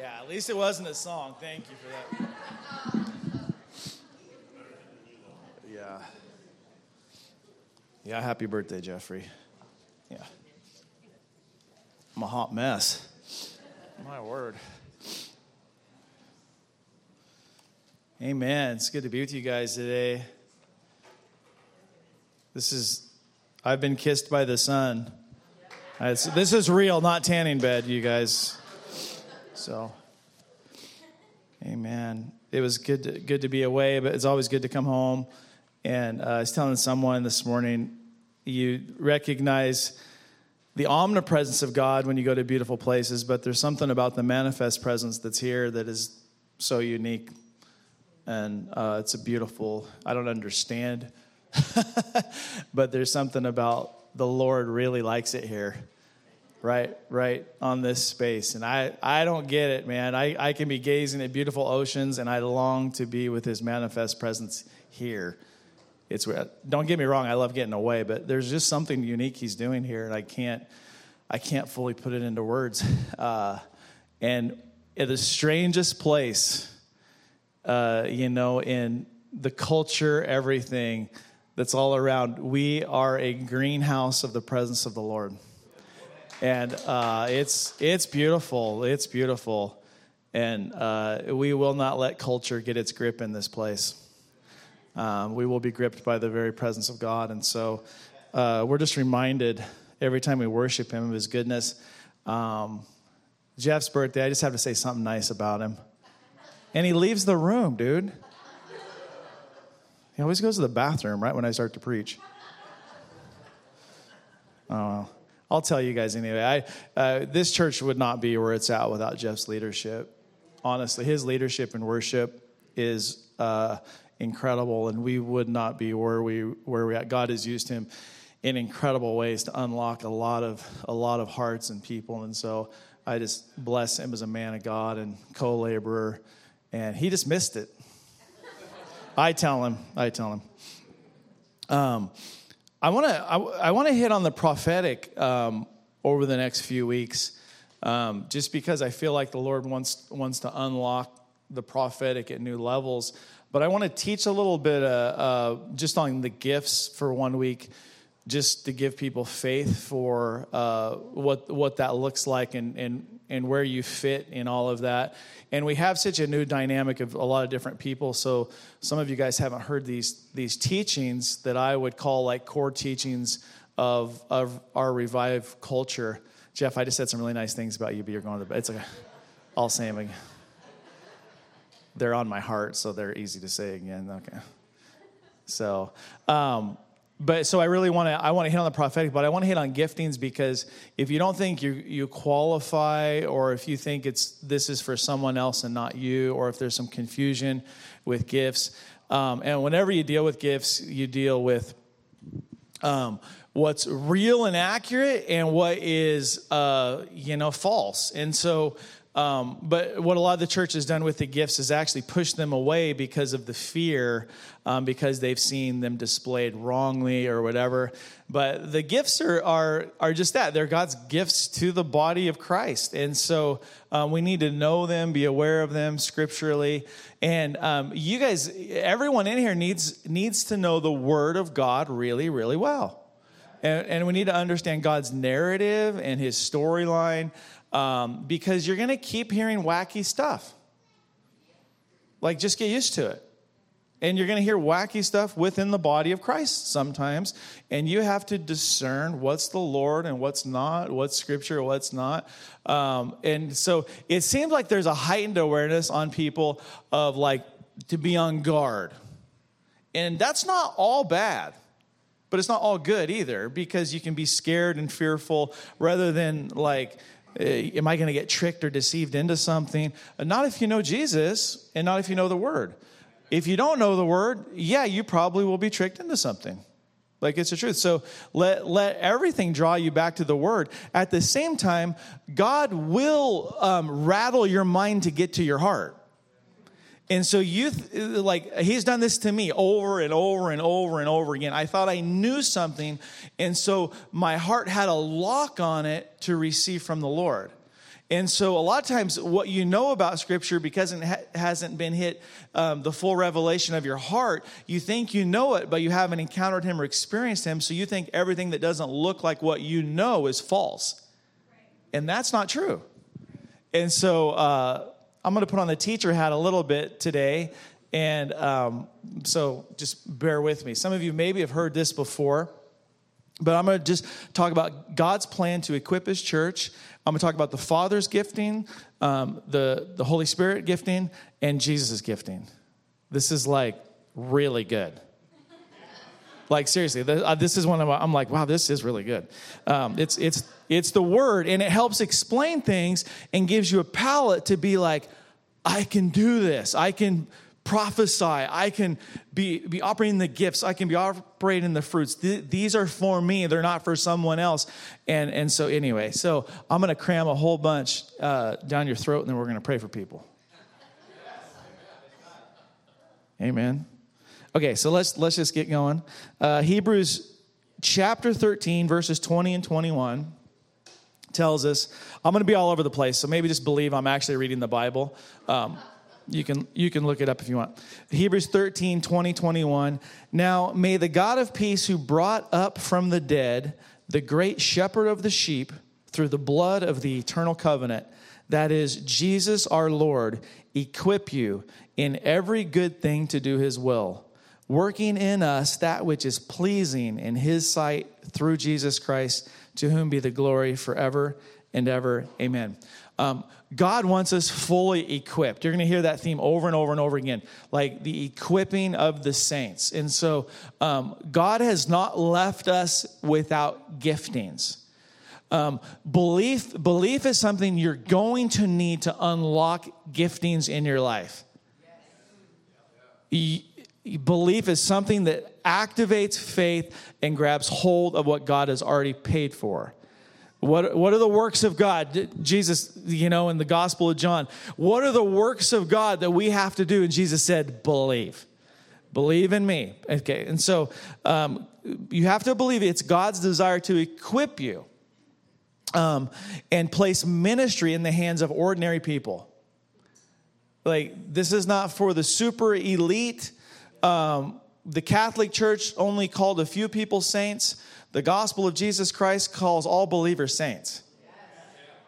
Yeah, at least it wasn't a song. Thank you for that. Yeah. Yeah, happy birthday, Jeffrey. Yeah. I'm a hot mess. My word. Amen. It's good to be with you guys today. This is, I've been kissed by the sun. It's, this is real, not tanning bed, you guys. So, amen. It was good to, good to be away, but it's always good to come home. And uh, I was telling someone this morning, you recognize the omnipresence of God when you go to beautiful places, but there's something about the manifest presence that's here that is so unique. And uh, it's a beautiful, I don't understand, but there's something about the Lord really likes it here right right on this space. And i i don't get it man. I i can be gazing at beautiful oceans and i long to be with his manifest presence here. It's don't get me wrong i love getting away but there's just something unique he's doing here and i can't i can't fully put it into words. Uh, and at the strangest place uh, you know in the culture everything that's all around we are a greenhouse of the presence of the lord and uh, it's it's beautiful. It's beautiful, and uh, we will not let culture get its grip in this place. Um, we will be gripped by the very presence of God, and so uh, we're just reminded every time we worship Him of His goodness. Um, Jeff's birthday, I just have to say something nice about him, and he leaves the room, dude. He always goes to the bathroom right when I start to preach. Oh. I'll tell you guys anyway. I, uh, this church would not be where it's at without Jeff's leadership. Honestly, his leadership and worship is uh, incredible, and we would not be where we where we at. God has used him in incredible ways to unlock a lot of a lot of hearts and people, and so I just bless him as a man of God and co-laborer, and he just missed it. I tell him. I tell him. Um, I want to I, I want to hit on the prophetic um, over the next few weeks, um, just because I feel like the Lord wants wants to unlock the prophetic at new levels. But I want to teach a little bit uh, uh, just on the gifts for one week, just to give people faith for uh, what what that looks like and and and where you fit in all of that. And we have such a new dynamic of a lot of different people. So some of you guys haven't heard these these teachings that I would call like core teachings of of our revive culture. Jeff, I just said some really nice things about you, but you're going to the it's like I'll say them again. They're on my heart, so they're easy to say again. Okay. So, um, but so I really want to I want to hit on the prophetic, but I want to hit on giftings because if you don't think you you qualify, or if you think it's this is for someone else and not you, or if there's some confusion with gifts, um, and whenever you deal with gifts, you deal with um, what's real and accurate and what is uh, you know false, and so um, but what a lot of the church has done with the gifts is actually push them away because of the fear, um, because they've seen them displayed wrongly or whatever. But the gifts are, are, are just that. They're God's gifts to the body of Christ. And so um, we need to know them, be aware of them scripturally. And um, you guys, everyone in here needs, needs to know the Word of God really, really well. And, and we need to understand God's narrative and his storyline um, because you're going to keep hearing wacky stuff. Like, just get used to it. And you're going to hear wacky stuff within the body of Christ sometimes. And you have to discern what's the Lord and what's not, what's scripture, what's not. Um, and so it seems like there's a heightened awareness on people of like to be on guard. And that's not all bad, but it's not all good either because you can be scared and fearful rather than like, am I going to get tricked or deceived into something? Uh, not if you know Jesus and not if you know the word. If you don't know the word, yeah, you probably will be tricked into something. Like it's the truth. So let, let everything draw you back to the word. At the same time, God will um, rattle your mind to get to your heart. And so you like he's done this to me over and over and over and over again. I thought I knew something, and so my heart had a lock on it to receive from the Lord. And so, a lot of times, what you know about Scripture, because it ha- hasn't been hit um, the full revelation of your heart, you think you know it, but you haven't encountered Him or experienced Him. So, you think everything that doesn't look like what you know is false. And that's not true. And so, uh, I'm going to put on the teacher hat a little bit today. And um, so, just bear with me. Some of you maybe have heard this before. But I'm going to just talk about God's plan to equip His church. I'm going to talk about the Father's gifting, um, the, the Holy Spirit gifting, and Jesus' gifting. This is like really good. Like seriously, uh, this is one of my, I'm like, wow, this is really good. Um, it's it's it's the word, and it helps explain things and gives you a palette to be like, I can do this. I can prophesy. I can be, be operating the gifts. I can be operating the fruits. Th- these are for me. They're not for someone else. And, and so, anyway, so I'm going to cram a whole bunch uh, down your throat and then we're going to pray for people. Amen. Okay, so let's, let's just get going. Uh, Hebrews chapter 13, verses 20 and 21 tells us, I'm going to be all over the place, so maybe just believe I'm actually reading the Bible. Um, you can, you can look it up if you want. Hebrews 13, 20, 21. Now, may the God of peace, who brought up from the dead the great shepherd of the sheep through the blood of the eternal covenant, that is Jesus our Lord, equip you in every good thing to do his will, working in us that which is pleasing in his sight through Jesus Christ, to whom be the glory forever and ever. Amen. Um, God wants us fully equipped. You're going to hear that theme over and over and over again, like the equipping of the saints. And so, um, God has not left us without giftings. Um, belief, belief is something you're going to need to unlock giftings in your life. Belief is something that activates faith and grabs hold of what God has already paid for. What, what are the works of God? Jesus, you know, in the Gospel of John, what are the works of God that we have to do? And Jesus said, believe. Believe in me. Okay, and so um, you have to believe it's God's desire to equip you um, and place ministry in the hands of ordinary people. Like, this is not for the super elite. Um, the Catholic Church only called a few people saints. The gospel of Jesus Christ calls all believers saints.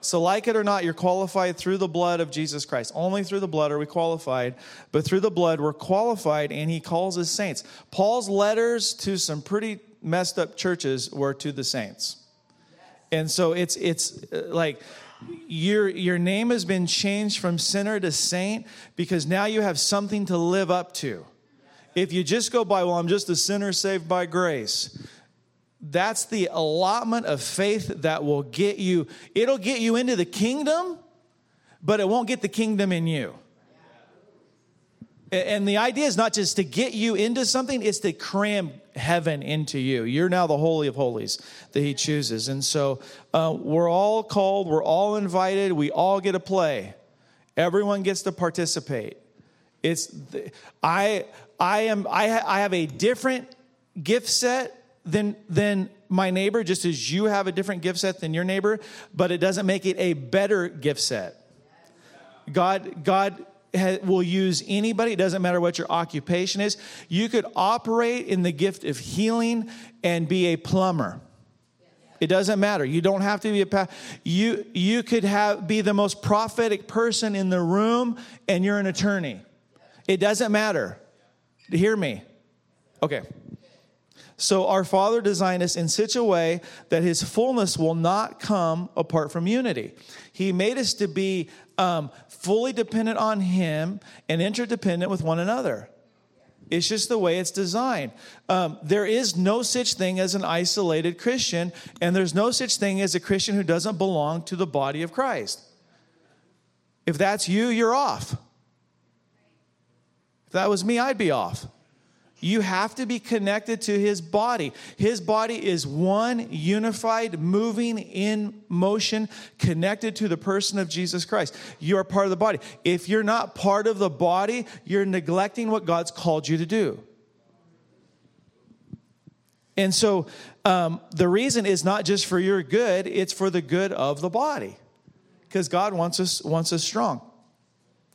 So, like it or not, you're qualified through the blood of Jesus Christ. Only through the blood are we qualified, but through the blood we're qualified, and he calls us saints. Paul's letters to some pretty messed up churches were to the saints. And so it's it's uh, like your your name has been changed from sinner to saint because now you have something to live up to. If you just go by, well, I'm just a sinner saved by grace that's the allotment of faith that will get you, it'll get you into the kingdom, but it won't get the kingdom in you. And the idea is not just to get you into something, it's to cram heaven into you. You're now the Holy of Holies that He chooses. And so uh, we're all called, we're all invited, we all get to play. Everyone gets to participate. It's, I, I am, I, I have a different gift set than, than my neighbor, just as you have a different gift set than your neighbor, but it doesn't make it a better gift set. God, God will use anybody. It doesn't matter what your occupation is. You could operate in the gift of healing and be a plumber. It doesn't matter. You don't have to be a pa- you you could have be the most prophetic person in the room and you're an attorney. It doesn't matter. Hear me. Okay. So our Father designed us in such a way that His fullness will not come apart from unity. He made us to be um, fully dependent on Him and interdependent with one another. It's just the way it's designed. Um, there is no such thing as an isolated Christian, and there's no such thing as a Christian who doesn't belong to the body of Christ. If that's you, you're off. If that was me, I'd be off. You have to be connected to his body. His body is one unified, moving in motion, connected to the person of Jesus Christ. You are part of the body. If you're not part of the body, you're neglecting what God's called you to do. And so um, the reason is not just for your good, it's for the good of the body. Because God wants us, wants us strong.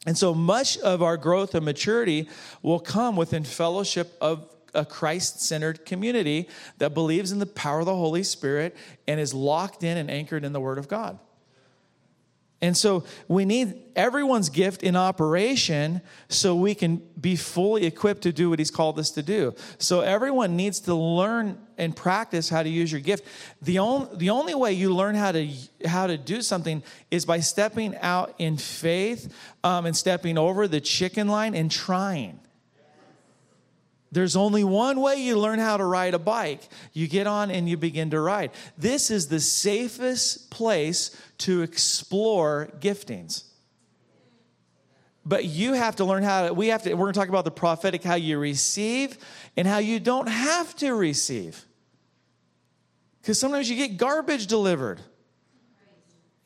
And so much of our growth and maturity will come within fellowship of a Christ centered community that believes in the power of the Holy Spirit and is locked in and anchored in the Word of God. And so we need everyone's gift in operation so we can be fully equipped to do what he's called us to do. So everyone needs to learn and practice how to use your gift. The only, the only way you learn how to, how to do something is by stepping out in faith um, and stepping over the chicken line and trying. There's only one way you learn how to ride a bike. You get on and you begin to ride. This is the safest place to explore giftings. But you have to learn how to, we have to, we're going to talk about the prophetic, how you receive and how you don't have to receive. Because sometimes you get garbage delivered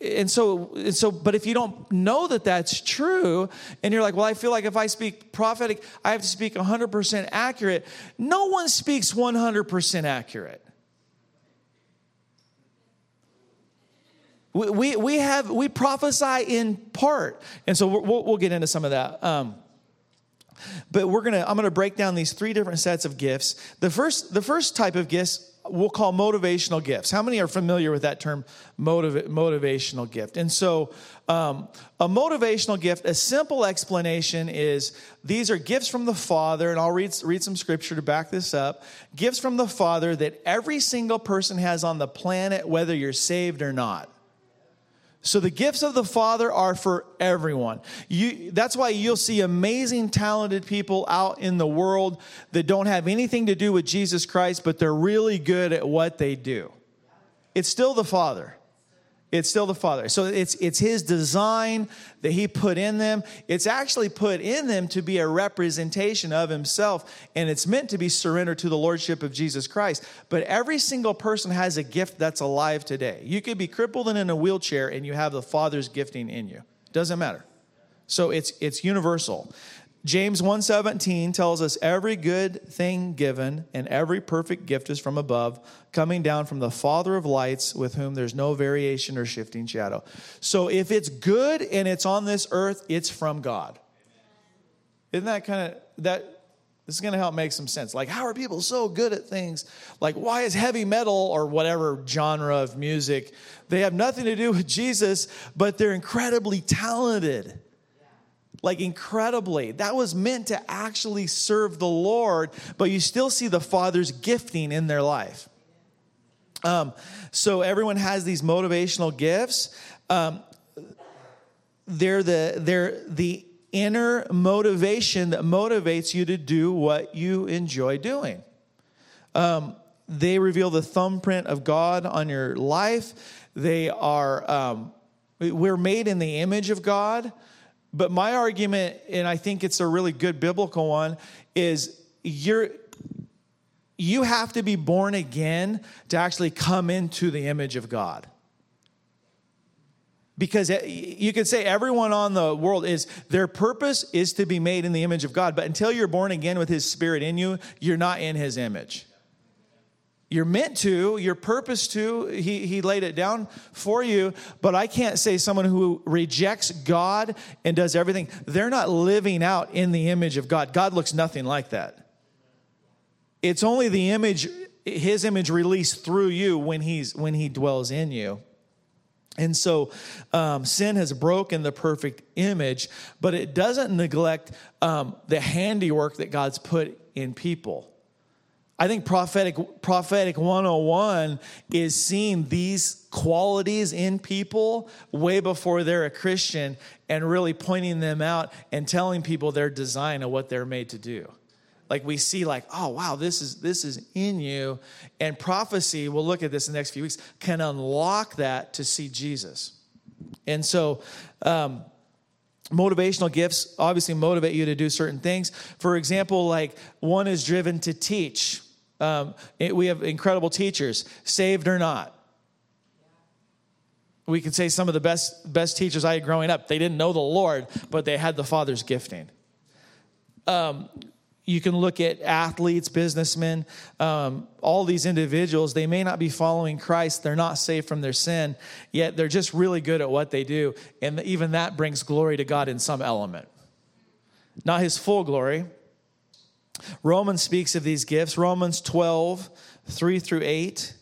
and so and so but if you don't know that that's true and you're like well i feel like if i speak prophetic i have to speak 100% accurate no one speaks 100% accurate. We, we, we have we prophesy in part. And so we'll, we'll get into some of that um, but we're gonna i'm gonna break down these three different sets of gifts. The first the first type of gifts we'll call motivational gifts. How many are familiar with that term, motiv- motivational gift? And so, um, a motivational gift, a simple explanation is these are gifts from the Father, and I'll read, read some scripture to back this up. Gifts from the Father that every single person has on the planet, whether you're saved or not. So the gifts of the Father are for everyone. You, that's why you'll see amazing, talented people out in the world that don't have anything to do with Jesus Christ, but they're really good at what they do. It's still the Father. It's still the Father. So it's, it's His design that He put in them. It's actually put in them to be a representation of Himself, and it's meant to be surrendered to the Lordship of Jesus Christ. But every single person has a gift that's alive today. You could be crippled and in a wheelchair, and you have the Father's gifting in you. Doesn't matter. So it's, it's universal. James 1:17 tells us every good thing given and every perfect gift is from above, coming down from the Father of lights with whom there's no variation or shifting shadow. So if it's good and it's on this earth, it's from God. Isn't that kind of that this is going to help make some sense. Like how are people so good at things? Like why is heavy metal or whatever genre of music they have nothing to do with Jesus, but they're incredibly talented like incredibly. That was meant to actually serve the Lord, but you still see the Father's gifting in their life. Um, so everyone has these motivational gifts. Um, they're the they're the inner motivation that motivates you to do what you enjoy doing. Um, they reveal the thumbprint of God on your life. They are um, we're made in the image of God. But my argument, and I think it's a really good biblical one, is you're you have to be born again to actually come into the image of God. Because you could say everyone on the world is their purpose is to be made in the image of God, but until you're born again with his spirit in you, you're not in his image. You're meant to, you're purpose to. He, he laid it down for you. But I can't say someone who rejects God and does everything, they're not living out in the image of God. God looks nothing like that. It's only the image, his image released through you when, he's, when he dwells in you. And so um, sin has broken the perfect image, but it doesn't neglect um, the handiwork that God's put in people. I think prophetic prophetic 101 is seeing these qualities in people way before they're a Christian and really pointing them out and telling people their design of what they're made to do. Like we see like, oh wow, this is this is in you and prophecy, we'll look at this in the next few weeks, can unlock that to see Jesus. And so um, motivational gifts obviously motivate you to do certain things. For example, like one is driven to teach um, it, we have incredible teachers, saved or not. We could say some of the best, best teachers I had growing up, they didn't know the Lord, but they had the Father's gifting. Um, you can look at athletes, businessmen, um, all these individuals. They may not be following Christ. They're not saved from their sin, yet they're just really good at what they do. And even that brings glory to God in some element. Not his full glory. Romans speaks of these gifts. Romans 12, 3 through 8.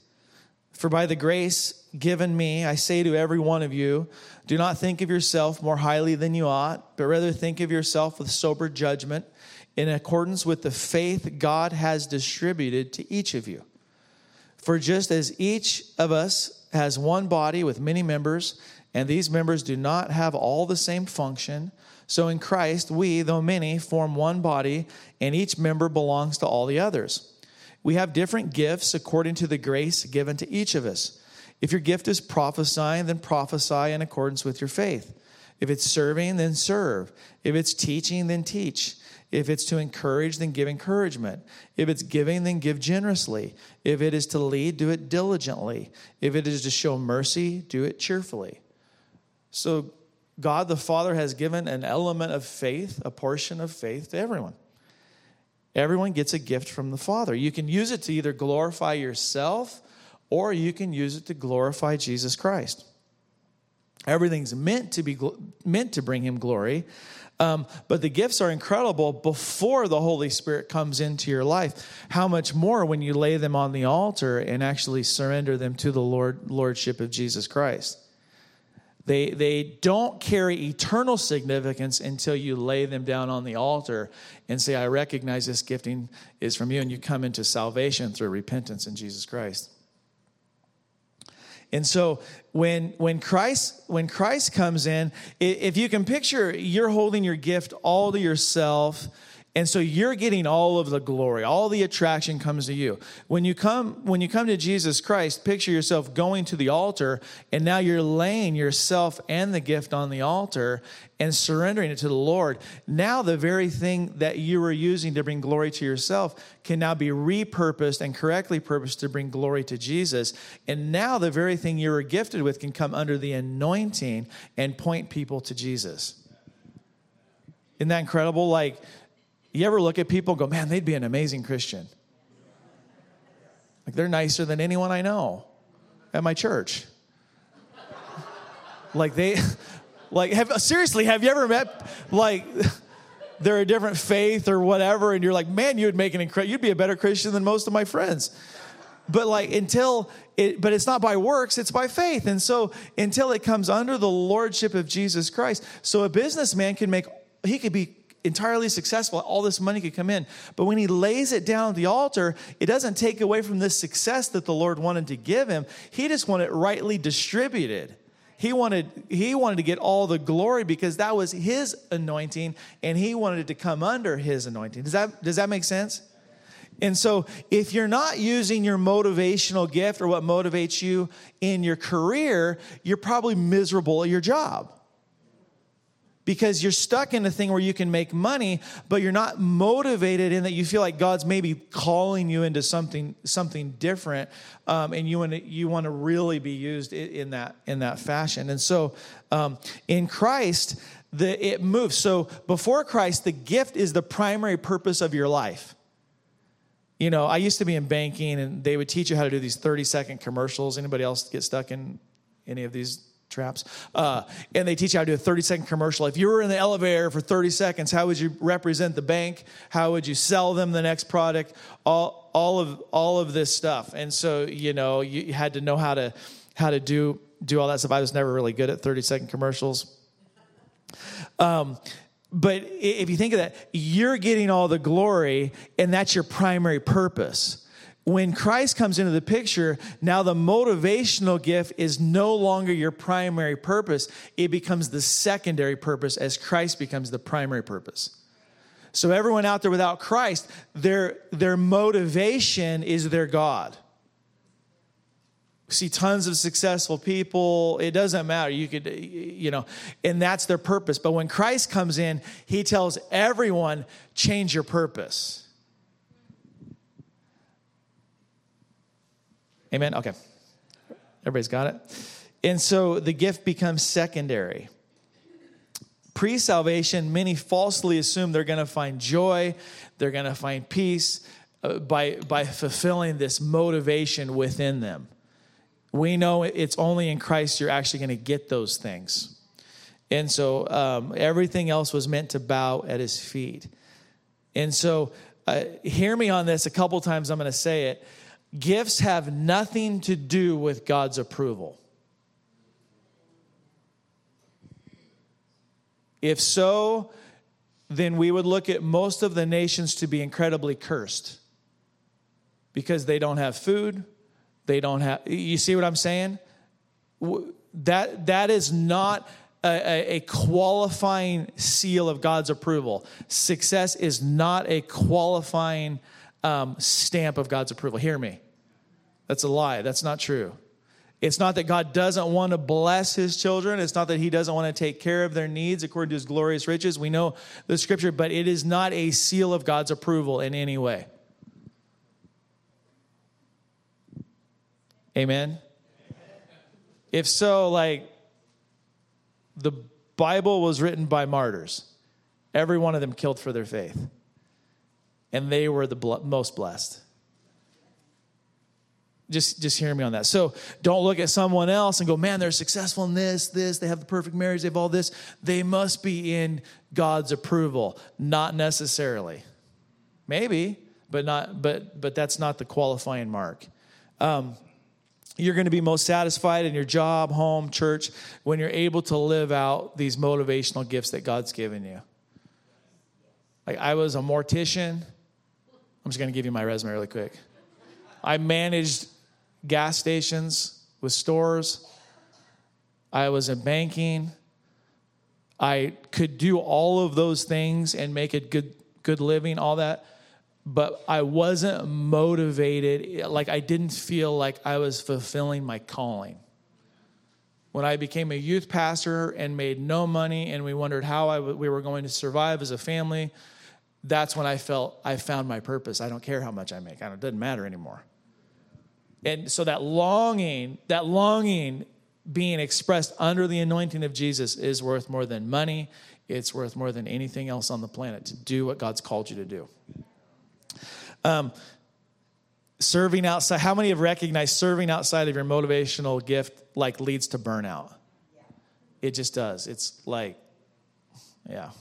For by the grace given me, I say to every one of you, do not think of yourself more highly than you ought, but rather think of yourself with sober judgment in accordance with the faith God has distributed to each of you. For just as each of us has one body with many members, and these members do not have all the same function, so in Christ, we, though many, form one body, and each member belongs to all the others. We have different gifts according to the grace given to each of us. If your gift is prophesying, then prophesy in accordance with your faith. If it's serving, then serve. If it's teaching, then teach. If it's to encourage, then give encouragement. If it's giving, then give generously. If it is to lead, do it diligently. If it is to show mercy, do it cheerfully. So, God the Father has given an element of faith, a portion of faith to everyone. Everyone gets a gift from the Father. You can use it to either glorify yourself or you can use it to glorify Jesus Christ. Everything's meant to be meant to bring him glory. Um, but the gifts are incredible before the Holy Spirit comes into your life. How much more when you lay them on the altar and actually surrender them to the Lord Lordship of Jesus Christ? They, they don't carry eternal significance until you lay them down on the altar and say, I recognize this gifting is from you, and you come into salvation through repentance in Jesus Christ. And so when when Christ when Christ comes in, if you can picture you're holding your gift all to yourself, and so you're getting all of the glory. All the attraction comes to you. When you come when you come to jesus christ picture yourself going to the altar and now you're laying yourself and the gift on the altar and surrendering it to the lord. Now the very thing that you were using to bring glory to yourself can now be repurposed and correctly purposed to bring glory to jesus. And now the very thing you were gifted with can come under the anointing and point people to jesus. Isn't that incredible? Like you ever look at people go, man, they'd be an amazing Christian? Like they're nicer than anyone I know at my church. like they, like, have, seriously, have you ever met, like, they're a different faith or whatever, and you're like, man, you would make an incredible, you'd be a better Christian than most of my friends. But like until it, but it's not by works, it's by faith. And so until it comes under the lordship of Jesus Christ, so a businessman can make, he could be entirely successful, all this money could come in. But when he lays it down at the altar, it doesn't take away from this success that the Lord wanted to give him. He just wanted it rightly distributed. He wanted, he wanted to get all the glory because that was his anointing and he wanted it to come under his anointing. Does that, does that make sense? And so, if you're not using your motivational gift or what motivates you in your career, you're probably miserable at your job because you're stuck in a thing where you can make money, but you're not motivated in that you feel like God's maybe calling you into something something different, um, and you want to you want to really be used in that in that fashion. And so, um, in Christ, the it moves. So before Christ, the gift is the primary purpose of your life. You know, I used to be in banking, and they would teach you how to do these 30 second commercials. Anybody else get stuck in any of these traps. Uh, and they teach you how to do a 30 second commercial. If you were in the elevator for 30 seconds, how would you represent the bank? How would you sell them the next product? All, all of all of this stuff. And so, you know, you, had to know how to how to do do all that stuff. I was never really good at 30 second commercials. Um, but if you think of that, you're getting all the glory, and that's your primary purpose when Christ comes into the picture, now the motivational gift is no longer your primary purpose. It becomes the secondary purpose as Christ becomes the primary purpose. So everyone out there without Christ, their, their motivation is their God. See tons of successful people. It doesn't matter. You could, you know, and that's their purpose. But when Christ comes in, he tells everyone, change your purpose. Amen? Okay. Everybody's got it? And so the gift becomes secondary. pre salvation, many falsely assume they're going to find joy, they're going to find peace uh, by, by fulfilling this motivation within them. We know it's only in Christ you're actually going to get those things. And so um, everything else was meant to bow at his feet. And so, uh, hear me on this a couple times, I'm going to say it. Gifts have nothing to do with God's approval. If so, then we would look at most of the nations to be incredibly cursed because they don't have food. They don't have, you see what I'm saying? That, that is not a, a, qualifying seal of God's approval. Success is not a qualifying um, stamp of God's approval. Hear me. That's a lie. That's not true. It's not that God doesn't want to bless his children. It's not that he doesn't want to take care of their needs according to his glorious riches. We know the scripture, but it is not a seal of God's approval in any way. Amen? If so, like, the Bible was written by martyrs. Every one of them killed for their faith. And they were the most blessed. Just, just hear me on that. So don't look at someone else and go, man, they're successful in this, this, they have the perfect marriage, they have all this. They must be in God's approval. Not necessarily. Maybe, but not, but but that's not the qualifying mark. Um, you're going to be most satisfied in your job, home, church when you're able to live out these motivational gifts that God's given you. Like I was a mortician. I'm just going to give you my resume really quick. I managed gas stations with stores. I was in banking. I could do all of those things and make a good good living, all that but I wasn't motivated. Like I didn't feel like I was fulfilling my calling. When I became a youth pastor and made no money, and we wondered how I w- we were going to survive as a family, that's when I felt I found my purpose. I don't care how much I make, it doesn't matter anymore. And so that longing, that longing being expressed under the anointing of Jesus is worth more than money. It's worth more than anything else on the planet to do what God's called you to do. Um, serving outside, how many have recognized serving outside of your motivational gift like leads to burnout? It just does. It's like, yeah.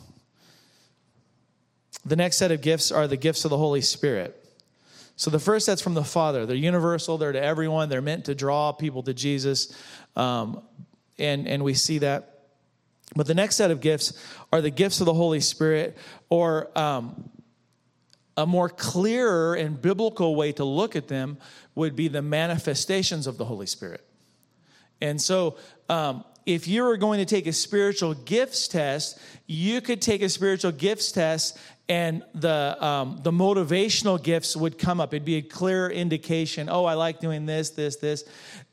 The next set of gifts are the gifts of the Holy Spirit. So the first set's from the Father. They're universal, they're to everyone, they're meant to draw people to Jesus. Um, and, and we see that. But the next set of gifts are the gifts of the Holy Spirit, or um, a more clearer and biblical way to look at them would be the manifestations of the Holy Spirit. And so, um, if you were going to take a spiritual gifts test, you could take a spiritual gifts test and the, um, the motivational gifts would come up. It'd be a clear indication, oh, I like doing this, this, this.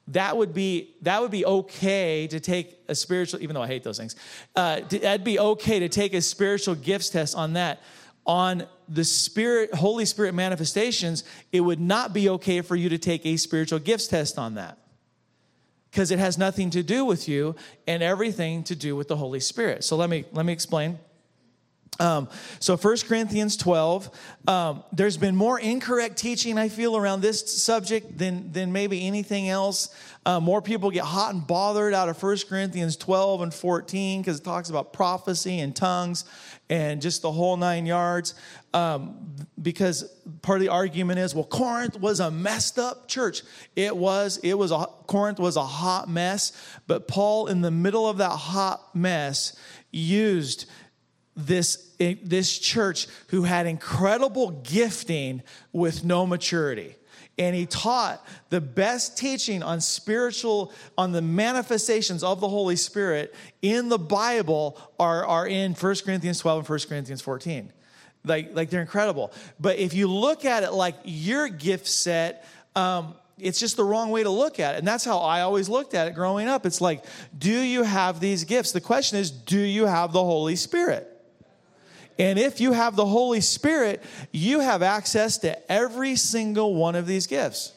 That would be that would be okay to take a spiritual, even though I hate those things. Uh, that'd be okay to take a spiritual gifts test on that on the spirit holy spirit manifestations it would not be okay for you to take a spiritual gifts test on that because it has nothing to do with you and everything to do with the holy spirit so let me let me explain um, so 1 corinthians 12 um, there's been more incorrect teaching i feel around this subject than than maybe anything else uh, more people get hot and bothered out of 1 corinthians 12 and 14 because it talks about prophecy and tongues and just the whole nine yards. Um, because part of the argument is, well, Corinth was a messed up church. It was. It was a Corinth was a hot mess. But Paul, in the middle of that hot mess, used this this church who had incredible gifting with no maturity. And he taught the best teaching on spiritual on the manifestations of the holy spirit in the bible are, are in 1 corinthians 12 and 1 corinthians 14 like, like they're incredible. But if you look at it like your gift set um, it's just the wrong way to look at it. And that's how i always looked at it growing up. It's like do you have these gifts? The question is do you have the holy spirit and if you have the Holy Spirit, you have access to every single one of these gifts.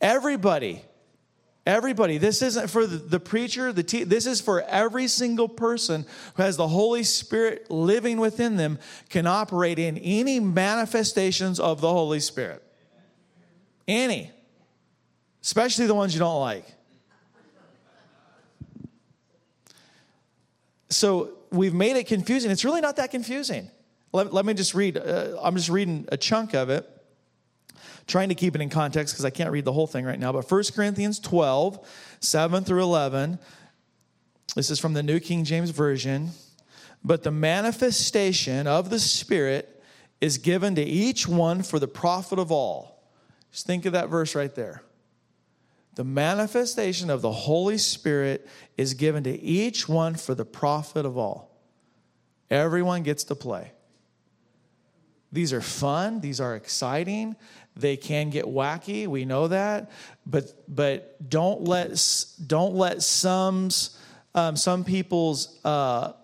Everybody. Everybody. This isn't for the, preacher, the te- this is for every single person who has the Holy Spirit living within them can operate in any manifestations of the Holy Spirit. Any. Especially the ones you don't like. So we've made it confusing. It's really not that confusing. Let, let me just read. Uh, I'm just reading a chunk of it trying to keep it in context because I can't read the whole thing right now. But 1 Corinthians 12, 7 through 11. This is from the New King James Version. But the manifestation of the Spirit is given to each one for the profit of all. Just think of that verse right there. The manifestation of the Holy Spirit is given to each one for the profit of all. Everyone gets to play. These are fun, these are exciting, they can get wacky, we know that, but but don't let don't let some um, some people's uh,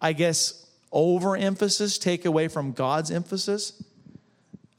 I guess overemphasis take away from God's emphasis.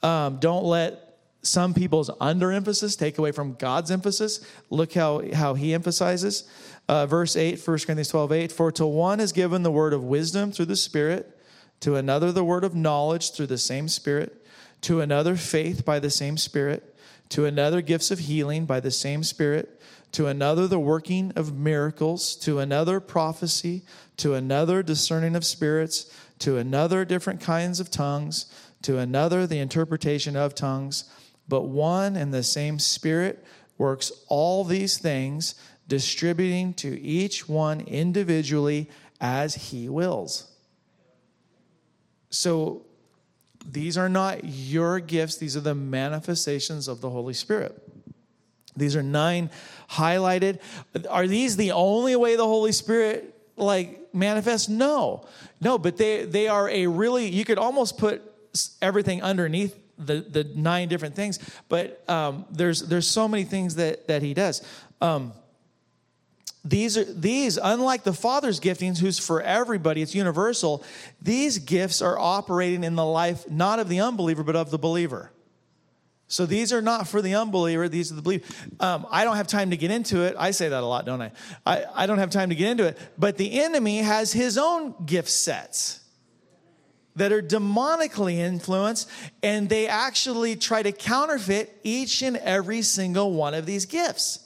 Um, don't let some people's underemphasis take away from God's emphasis. Look how, how he emphasizes. Uh, verse 8, 1 Corinthians 12, 8. For to one is given the word of wisdom through the Spirit, to another the word of knowledge through the same Spirit to another faith by the same Spirit, to another gifts of healing by the same Spirit, to another the working of miracles, to another prophecy, to another discerning of spirits, to another different kinds of tongues, to another the interpretation of tongues. But one and the same Spirit works all these things, distributing to each one individually as he wills. So these are not your gifts, these are the manifestations of the Holy Spirit. These are nine highlighted. Are these the only way the Holy Spirit like manifests? No. No, but they they are a really you could almost put everything underneath the the nine different things, but um, there's there's so many things that that he does. Um, these are these unlike the father's giftings who's for everybody it's universal these gifts are operating in the life not of the unbeliever but of the believer so these are not for the unbeliever these are the believer um, i don't have time to get into it i say that a lot don't I? I i don't have time to get into it but the enemy has his own gift sets that are demonically influenced and they actually try to counterfeit each and every single one of these gifts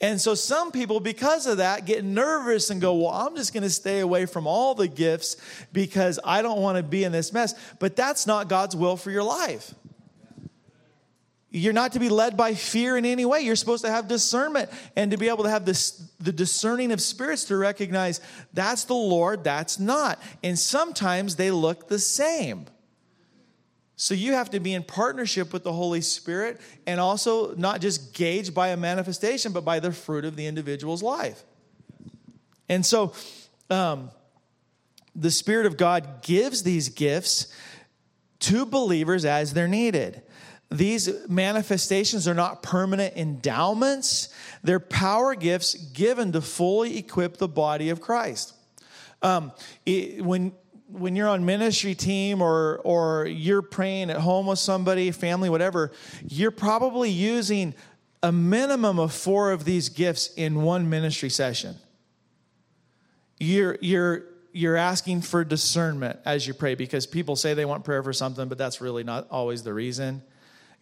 and so some people, because of that, get nervous and go, Well, I'm just going to stay away from all the gifts because I don't want to be in this mess. But that's not God's will for your life. You're not to be led by fear in any way. You're supposed to have discernment and to be able to have this, the discerning of spirits to recognize that's the Lord, that's not. And sometimes they look the same. So you have to be in partnership with the Holy Spirit and also not just gauged by a manifestation, but by the fruit of the individual's life. And so um, the Spirit of God gives these gifts to believers as they're needed. These manifestations are not permanent endowments, they're power gifts given to fully equip the body of Christ. Um, it, when when you're on ministry team or or you're praying at home with somebody, family, whatever, you're probably using a minimum of four of these gifts in one ministry session. You're you're you're asking for discernment as you pray because people say they want prayer for something, but that's really not always the reason.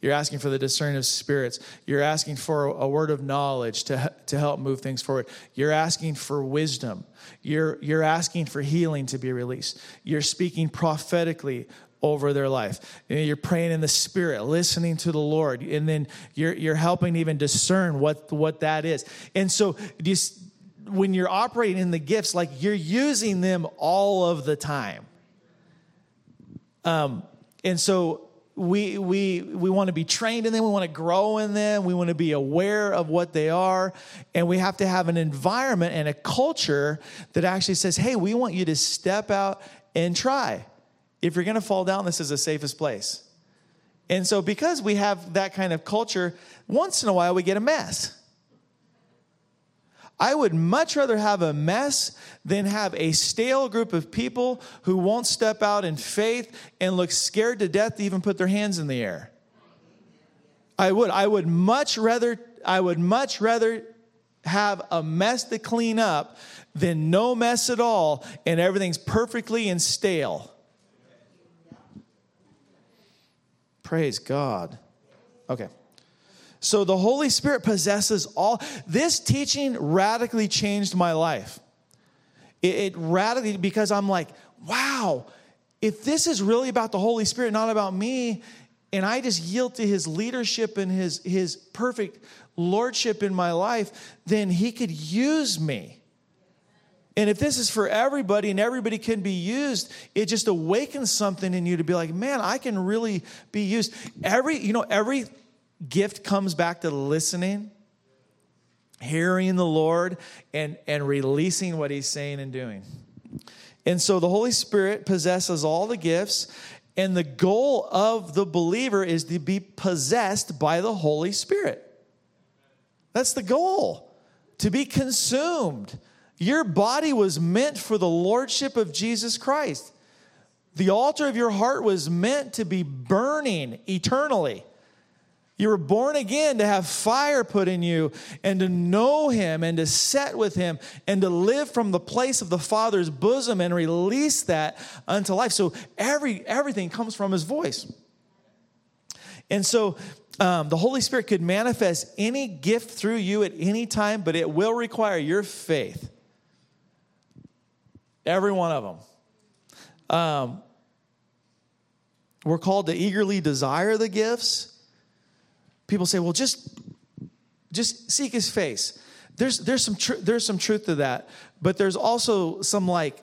You're asking for the discerning of spirits. You're asking for a word of knowledge to, to help move things forward. You're asking for wisdom. You're, you're asking for healing to be released. You're speaking prophetically over their life. You're praying in the spirit, listening to the Lord, and then you're, you're helping even discern what, what that is. And so, just, when you're operating in the gifts, like you're using them all of the time. Um, and so we we we want to be trained in them we want to grow in them we want to be aware of what they are and we have to have an environment and a culture that actually says hey we want you to step out and try. If you're going to fall down this is the safest place. And so because we have that kind of culture once in a while we get a mess I would much rather have a mess than have a stale group of people who won't step out in faith and look scared to death to even put their hands in the air. I would. I would much rather, I would much rather have a mess to clean up than no mess at all and everything's perfectly and stale. Praise God. Okay. So the Holy Spirit possesses all. This teaching radically changed my life. It, it radically, because I'm like, wow, if this is really about the Holy Spirit, not about me, and I just yield to his leadership and his, his perfect lordship in my life, then he could use me. And if this is for everybody and everybody can be used, it just awakens something in you to be like, man, I can really be used. Every, you know, every gift comes back to listening, hearing the Lord, and, and releasing what he's saying and doing. And so the Holy Spirit possesses all the gifts, and the goal of the believer is to be possessed by the Holy Spirit. That's the goal, to be consumed your body was meant for the lordship of Jesus Christ. The altar of your heart was meant to be burning eternally. You were born again to have fire put in you and to know Him and to set with Him and to live from the place of the Father's bosom and release that unto life. So every everything comes from His voice. And so um, the Holy Spirit could manifest any gift through you at any time, but it will require your faith. Every one of them. Um, we're called to eagerly desire the gifts. People say, well, just, just seek his face. There's, there's, some tr- there's some truth to that, but there's also some like,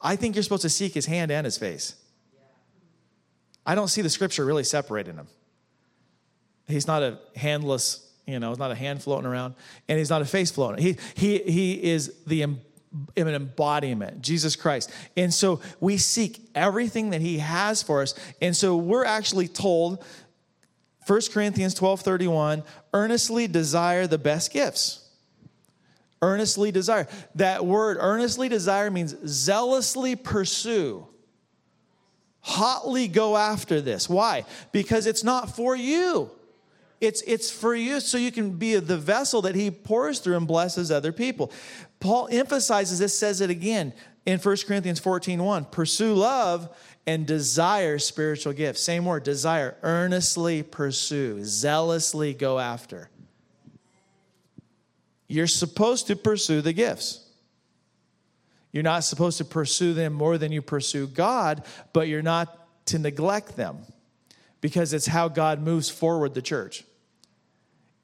I think you're supposed to seek his hand and his face. I don't see the scripture really separating them. He's not a handless, you know, he's not a hand floating around, and he's not a face floating. He, he, he is the an embodiment, Jesus Christ. And so we seek everything that he has for us. And so we're actually told, 1 Corinthians 12 31, earnestly desire the best gifts. Earnestly desire. That word, earnestly desire, means zealously pursue. Hotly go after this. Why? Because it's not for you. It's, it's for you so you can be the vessel that he pours through and blesses other people. Paul emphasizes this, says it again in 1 Corinthians 14 1. Pursue love and desire spiritual gifts. Same word, desire. Earnestly pursue, zealously go after. You're supposed to pursue the gifts. You're not supposed to pursue them more than you pursue God, but you're not to neglect them because it's how God moves forward the church.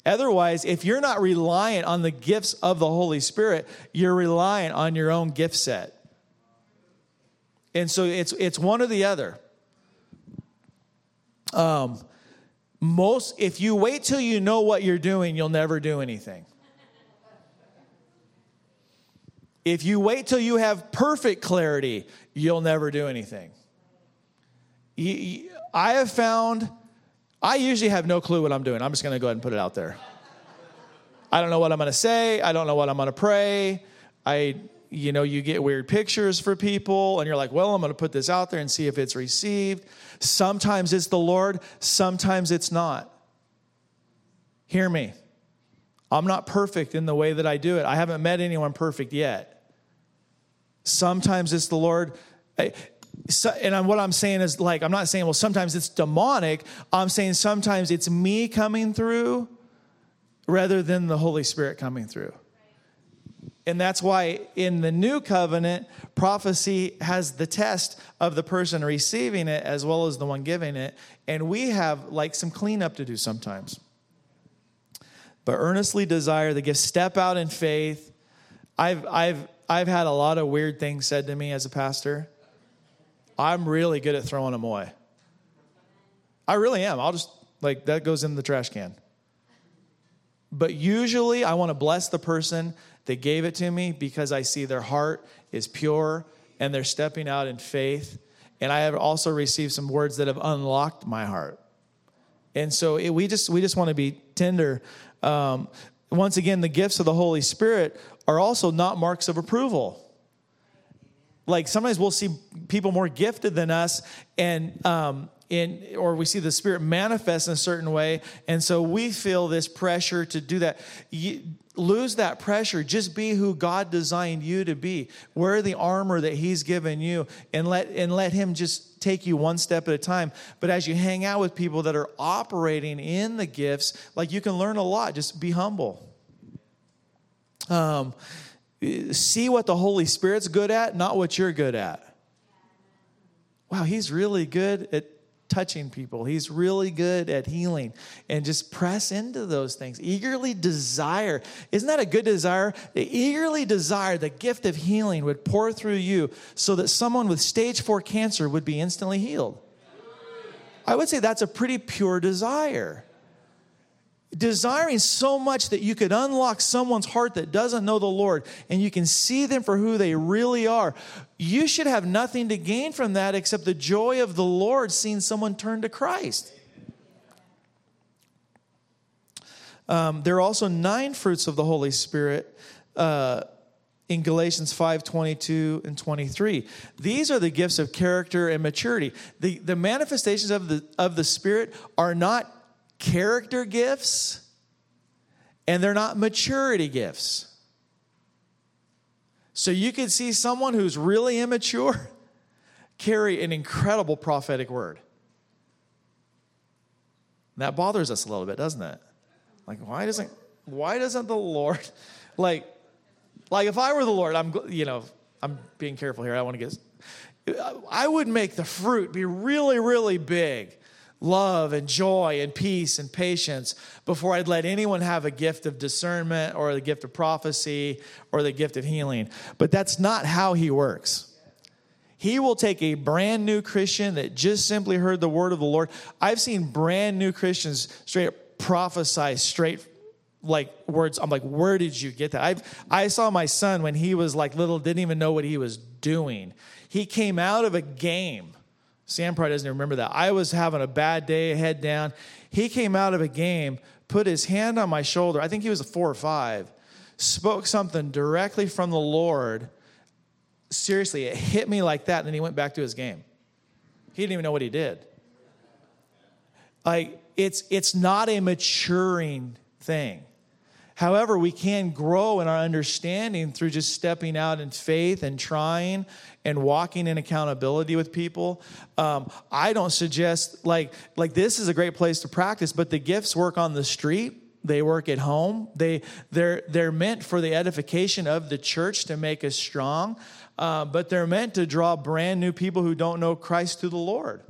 Otherwise, if you're not reliant on the gifts of the Holy Spirit, you're reliant on your own gift set. And so it's it's one or the other. Um, most if you wait till you know what you're doing, you'll never do anything. If you wait till you have perfect clarity, you'll never do anything. I have found I usually have no clue what I'm doing. I'm just going to go ahead and put it out there. I don't know what I'm going to say. I don't know what I'm going to pray. I, you know, you get weird pictures for people, and you're like, well, I'm going to put this out there and see if it's received. Sometimes it's the Lord, sometimes it's not. Hear me. I'm not perfect in the way that I do it. I haven't met anyone perfect yet. Sometimes it's the Lord. And what I'm saying is like, I'm not saying, well, sometimes it's demonic. I'm saying sometimes it's me coming through rather than the Holy Spirit coming through. And that's why in the new covenant, prophecy has the test of the person receiving it as well as the one giving it. And we have like some cleanup to do sometimes. But earnestly desire the gift, step out in faith. I've, I've, I've had a lot of weird things said to me as a pastor I'm really good at throwing them away. I really am. I'll just, like, that goes in the trash can. But usually I want to bless the person that gave it to me because I see their heart is pure and they're stepping out in faith. And I have also received some words that have unlocked my heart. And so it, we just we just want to be tender. Um, once again, the gifts of the Holy Spirit are also not marks of approval like sometimes we'll see people more gifted than us and um, in, or we see the Spirit manifest in a certain way, and so we feel this pressure to do that. You, lose that pressure. Just be who God designed you to be. Wear the armor that He's given you, and let and let Him just take you one step at a time. But as you hang out with people that are operating in the gifts, like you can learn a lot. Just be humble. Um, see what the Holy Spirit's good at, not what you're good at. Wow, He's really good at touching people. He's really good at healing. And just press into those things. Eagerly desire. Isn't that a good desire? Eagerly desire the gift of healing would pour through you so that someone with stage four cancer would be instantly healed. I would say that's a pretty pure desire desiring so much that you could unlock someone's heart that doesn't know the Lord and you can see them for who they really are, you should have nothing to gain from that except the joy of the Lord seeing someone turn to Christ. Um, there are also nine fruits of the Holy Spirit. Uh, in Galatians 5 22 and 23. These are the gifts of character and maturity. The, the manifestations of the, of the Spirit are not character gifts and they're not maturity gifts. So you can see someone who's really immature carry an incredible prophetic word. that bothers us a little bit, doesn't it? Like why doesn't why doesn't the Lord like like if I were the Lord, I'm you know, I'm being careful here. I want to get I would make the fruit be really really big love and joy and peace and patience before I'd let anyone have a gift of discernment or the gift of prophecy or the gift of healing. But that's not how he works. He will take a brand new Christian that just simply heard the word of the Lord. I've seen brand new Christians straight up prophesy straight like words. I'm like, where did you get that? I've I saw my son when he was like little, didn't even know what he was doing. He came out of a game Sam probably doesn't remember that. I was having a bad day, head down. He came out of a game, put his hand on my shoulder. I think he was a four or five, spoke something directly from the Lord. Seriously, it hit me like that. And then he went back to his game. He didn't even know what he did. Like, it's, it's not a maturing thing. However, we can grow in our understanding through just stepping out in faith and trying and walking in accountability with people. Um, I don't suggest like like this is a great place to practice, but the gifts work on the street. They work at home. They they're they're meant for the edification of the church to make us strong, uh, but they're meant to draw brand new people who don't know Christ to the Lord.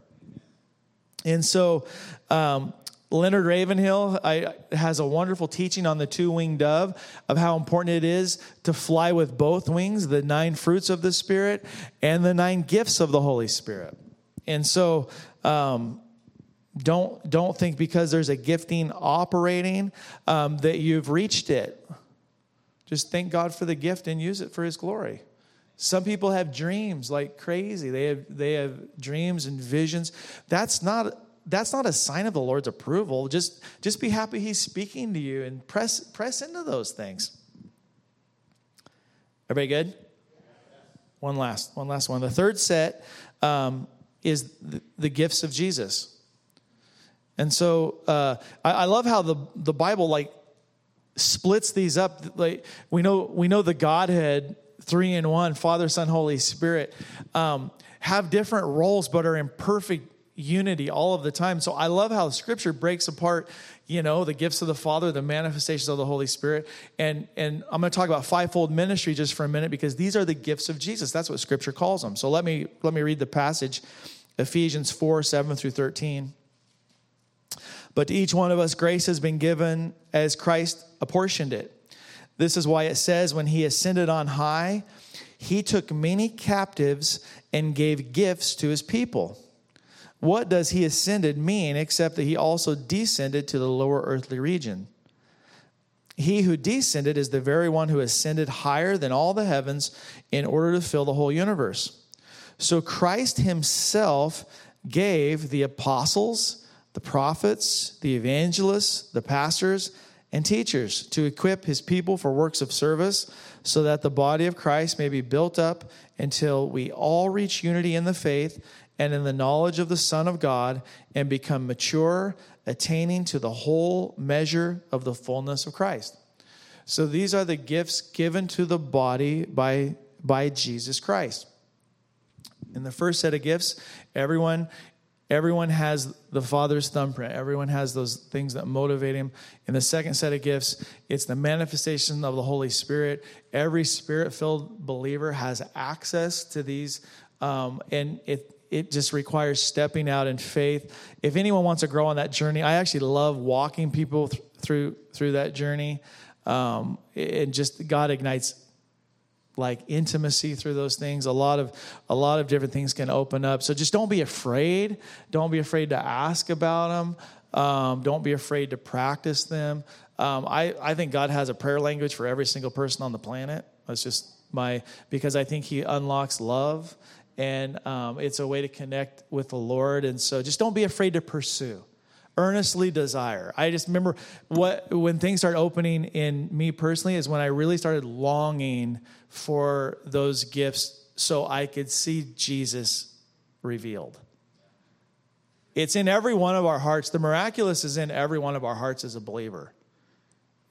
And so, um, Leonard Ravenhill I, has a wonderful teaching on the two winged dove of how important it is to fly with both wings, the nine fruits of the Spirit and the nine gifts of the Holy Spirit. And so, um, don't don't think because there's a gifting operating um, that you've reached it. Just thank God for the gift and use it for His glory. Some people have dreams like crazy. They have they have dreams and visions. That's not that's not a sign of the Lord's approval. Just, just be happy He's speaking to you and press, press into those things. Everybody good? One last, one last one. The third set um, is the, the, gifts of Jesus. And so uh, I, I love how the, the Bible like splits these up. Like we know, we know the Godhead, three in one, Father, Son, Holy Spirit, um, have different roles but are in perfect unity all of the time. So I love how scripture breaks apart, you know, the gifts of the Father, the manifestations of the Holy Spirit. And and I'm going to talk about fivefold ministry just for a minute because these are the gifts of Jesus. That's what scripture calls them. So let me let me read the passage Ephesians 4, 7 through 13. But to each one of us grace has been given as Christ apportioned it. This is why it says when he ascended on high, he took many captives and gave gifts to his people. What does he ascended mean except that he also descended to the lower earthly region? He who descended is the very one who ascended higher than all the heavens in order to fill the whole universe. So Christ himself gave the apostles, the prophets, the evangelists, the pastors, and teachers to equip his people for works of service so that the body of Christ may be built up until we all reach unity in the faith and in the knowledge of the Son of God and become mature, attaining to the whole measure of the fullness of Christ. So these are the gifts given to the body by, by Jesus Christ. In the first set of gifts, everyone everyone has the father's thumbprint everyone has those things that motivate him in the second set of gifts it's the manifestation of the holy spirit every spirit filled believer has access to these um, and it it just requires stepping out in faith. If anyone wants to grow on that journey i actually love walking people th- through through that journey um, and just god ignites like intimacy through those things. A lot of a lot of different things can open up. So just don't be afraid. Don't be afraid to ask about them. Um, don't be afraid to practice them. Um, I, I think god has a prayer language for every single person on the planet. That's just my because i think he unlocks love and um, it's a way to connect with the lord and so just don't be afraid to pursue earnestly desire. I just remember what when things started opening in me personally is when I really started longing for those gifts so I could see Jesus revealed. It's in every one of our hearts. The miraculous is in every one of our hearts as a believer.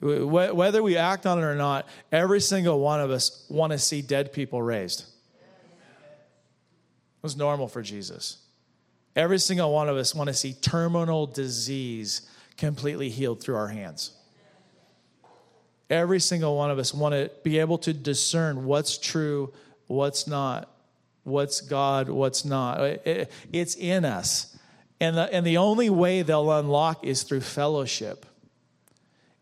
Whether we act on it or not, every single one of us want to see dead people raised. Was normal for Jesus. Every single one of us want to see terminal disease completely healed through our hands. Every single one of us want to be able to discern what's true, what's not, what's God, what's not. It's in us. And the, and the only way they'll unlock is through fellowship.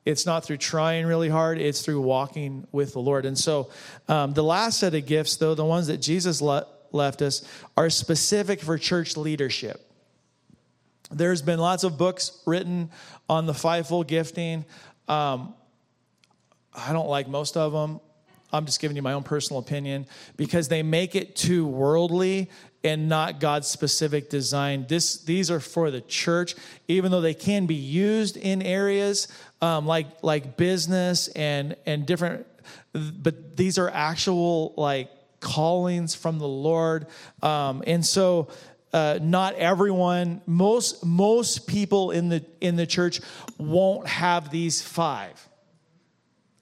It's not through trying really hard, it's through walking with the Lord. And so, um, the last set of gifts, though, the ones that Jesus le- left us, are specific for church leadership. There's been lots of books written on the fivefold gifting. Um, I don't like most of them. I'm just giving you my own personal opinion because they make it too worldly and not God's specific design. This, these are for the church, even though they can be used in areas um, like like business and and different. But these are actual like callings from the Lord, um, and so. Uh, not everyone most most people in the in the church won't have these five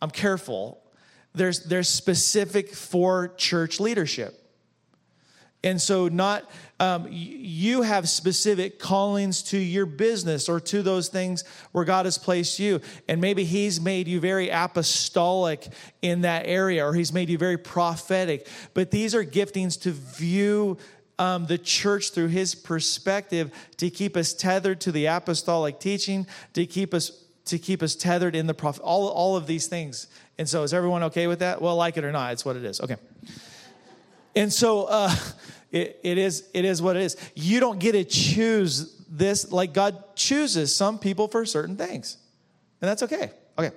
I'm careful. There's, there's specific for church leadership. And so, not um, you have specific callings to your business or to those things where God has placed you. And maybe He's made you very apostolic in that area, or He's made you very prophetic. But these are giftings to view um, the church through His perspective to keep us tethered to the apostolic teaching, to keep us to keep us tethered in the prophet, all, all of these things. And so, is everyone okay with that? Well, like it or not, it's what it is. Okay. And so, uh, it, it is it is what it is. You don't get to choose this like God chooses some people for certain things, and that's okay. Okay.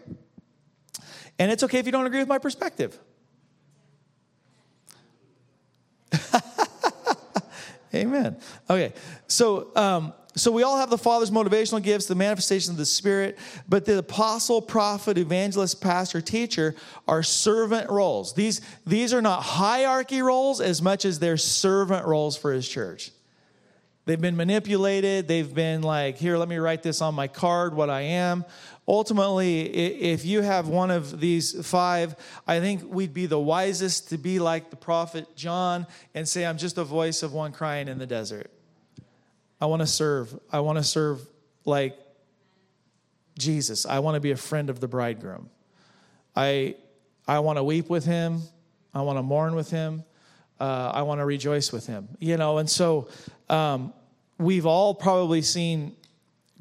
And it's okay if you don't agree with my perspective. Amen. Okay, so um, so we all have the Father's motivational gifts, the manifestation of the Spirit, but the apostle, prophet, evangelist, pastor, teacher are servant roles. These these are not hierarchy roles as much as they're servant roles for His church. They've been manipulated. They've been like, here, let me write this on my card, what I am. Ultimately, if you have one of these five, I think we'd be the wisest to be like the prophet John and say, I'm just a voice of one crying in the desert. I want to serve. I want to serve like Jesus. I want to be a friend of the bridegroom. I, I want to weep with him. I want to mourn with him. Uh, I want to rejoice with him. You know, and so um, we've all probably seen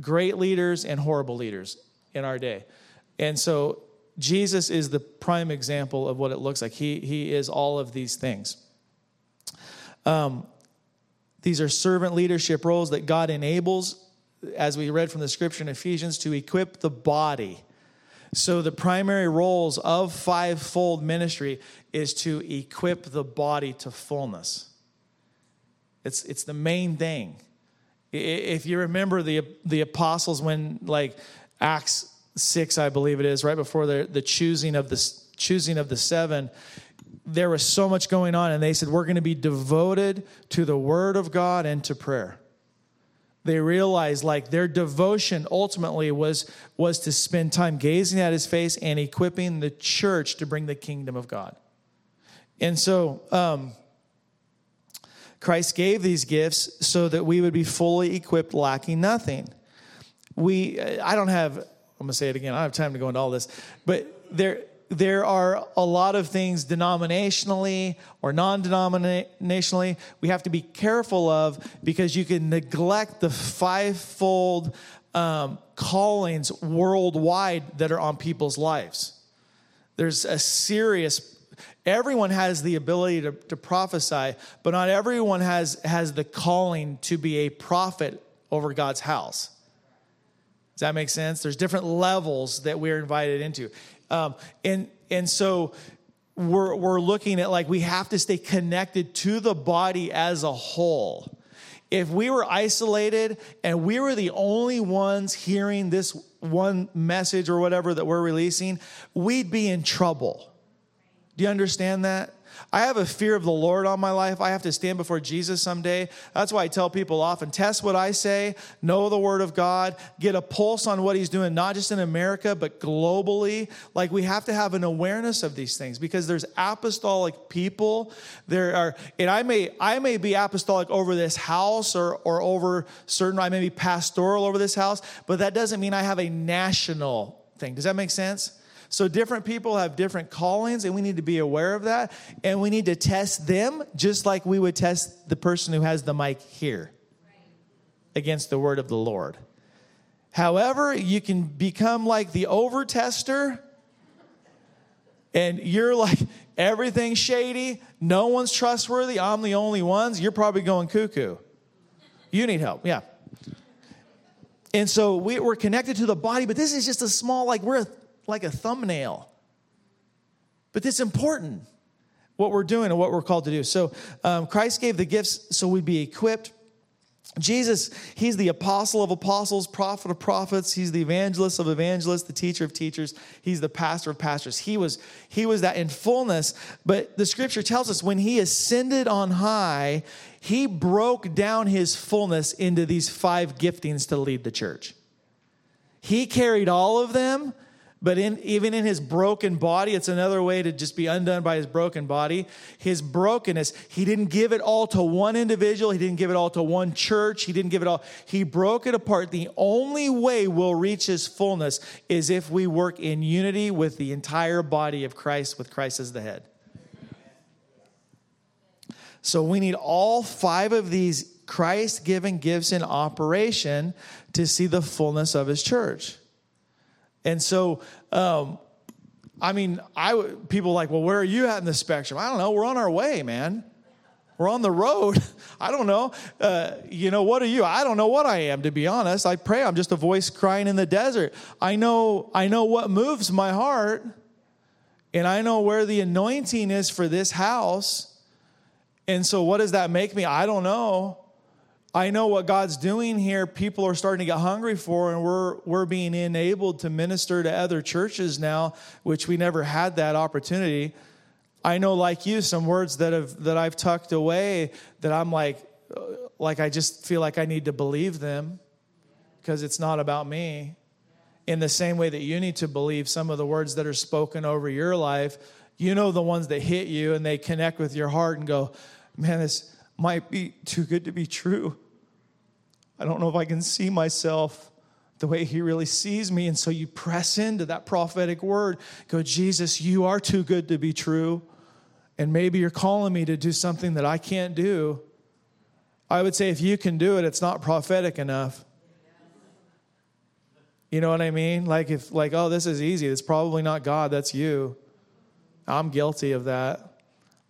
great leaders and horrible leaders in our day. And so Jesus is the prime example of what it looks like. He, he is all of these things. Um, these are servant leadership roles that God enables, as we read from the scripture in Ephesians, to equip the body. So, the primary roles of fivefold ministry is to equip the body to fullness. It's, it's the main thing. If you remember the, the apostles when, like, Acts 6, I believe it is, right before the, the choosing of the choosing of the seven, there was so much going on, and they said, We're going to be devoted to the word of God and to prayer. They realized like their devotion ultimately was, was to spend time gazing at his face and equipping the church to bring the kingdom of God. And so, um, Christ gave these gifts so that we would be fully equipped, lacking nothing. We, I don't have, I'm going to say it again, I don't have time to go into all this, but there, there are a lot of things denominationally or non denominationally we have to be careful of because you can neglect the fivefold um, callings worldwide that are on people's lives. There's a serious Everyone has the ability to, to prophesy, but not everyone has, has the calling to be a prophet over God's house. Does that make sense? There's different levels that we're invited into. Um, and, and so we're, we're looking at like we have to stay connected to the body as a whole. If we were isolated and we were the only ones hearing this one message or whatever that we're releasing, we'd be in trouble. Do you understand that? I have a fear of the Lord on my life. I have to stand before Jesus someday. That's why I tell people often test what I say, know the Word of God, get a pulse on what He's doing, not just in America, but globally. Like we have to have an awareness of these things because there's apostolic people. There are, and I may, I may be apostolic over this house or, or over certain, I may be pastoral over this house, but that doesn't mean I have a national thing. Does that make sense? So different people have different callings, and we need to be aware of that. And we need to test them just like we would test the person who has the mic here against the word of the Lord. However, you can become like the over tester, and you're like, everything's shady, no one's trustworthy, I'm the only ones. You're probably going cuckoo. You need help, yeah. And so we, are connected to the body, but this is just a small, like, we're a like a thumbnail. But it's important what we're doing and what we're called to do. So um, Christ gave the gifts so we'd be equipped. Jesus, he's the apostle of apostles, prophet of prophets. He's the evangelist of evangelists, the teacher of teachers. He's the pastor of pastors. He was, he was that in fullness. But the scripture tells us when he ascended on high, he broke down his fullness into these five giftings to lead the church. He carried all of them but in, even in his broken body, it's another way to just be undone by his broken body. His brokenness, he didn't give it all to one individual. He didn't give it all to one church. He didn't give it all. He broke it apart. The only way we'll reach his fullness is if we work in unity with the entire body of Christ, with Christ as the head. So we need all five of these Christ given gifts in operation to see the fullness of his church. And so, um, I mean, I people like, well, where are you at in the spectrum? I don't know. We're on our way, man. We're on the road. I don't know. Uh, you know, what are you? I don't know what I am, to be honest. I pray I'm just a voice crying in the desert. I know, I know what moves my heart, and I know where the anointing is for this house. And so, what does that make me? I don't know. I know what God's doing here, people are starting to get hungry for, and we're, we're being enabled to minister to other churches now, which we never had that opportunity. I know, like you, some words that, have, that I've tucked away that I'm like, uh, like I just feel like I need to believe them because it's not about me. In the same way that you need to believe some of the words that are spoken over your life, you know the ones that hit you and they connect with your heart and go, man, this might be too good to be true. I don't know if I can see myself the way he really sees me. And so you press into that prophetic word. Go, Jesus, you are too good to be true. And maybe you're calling me to do something that I can't do. I would say if you can do it, it's not prophetic enough. You know what I mean? Like if like, oh, this is easy. It's probably not God, that's you. I'm guilty of that.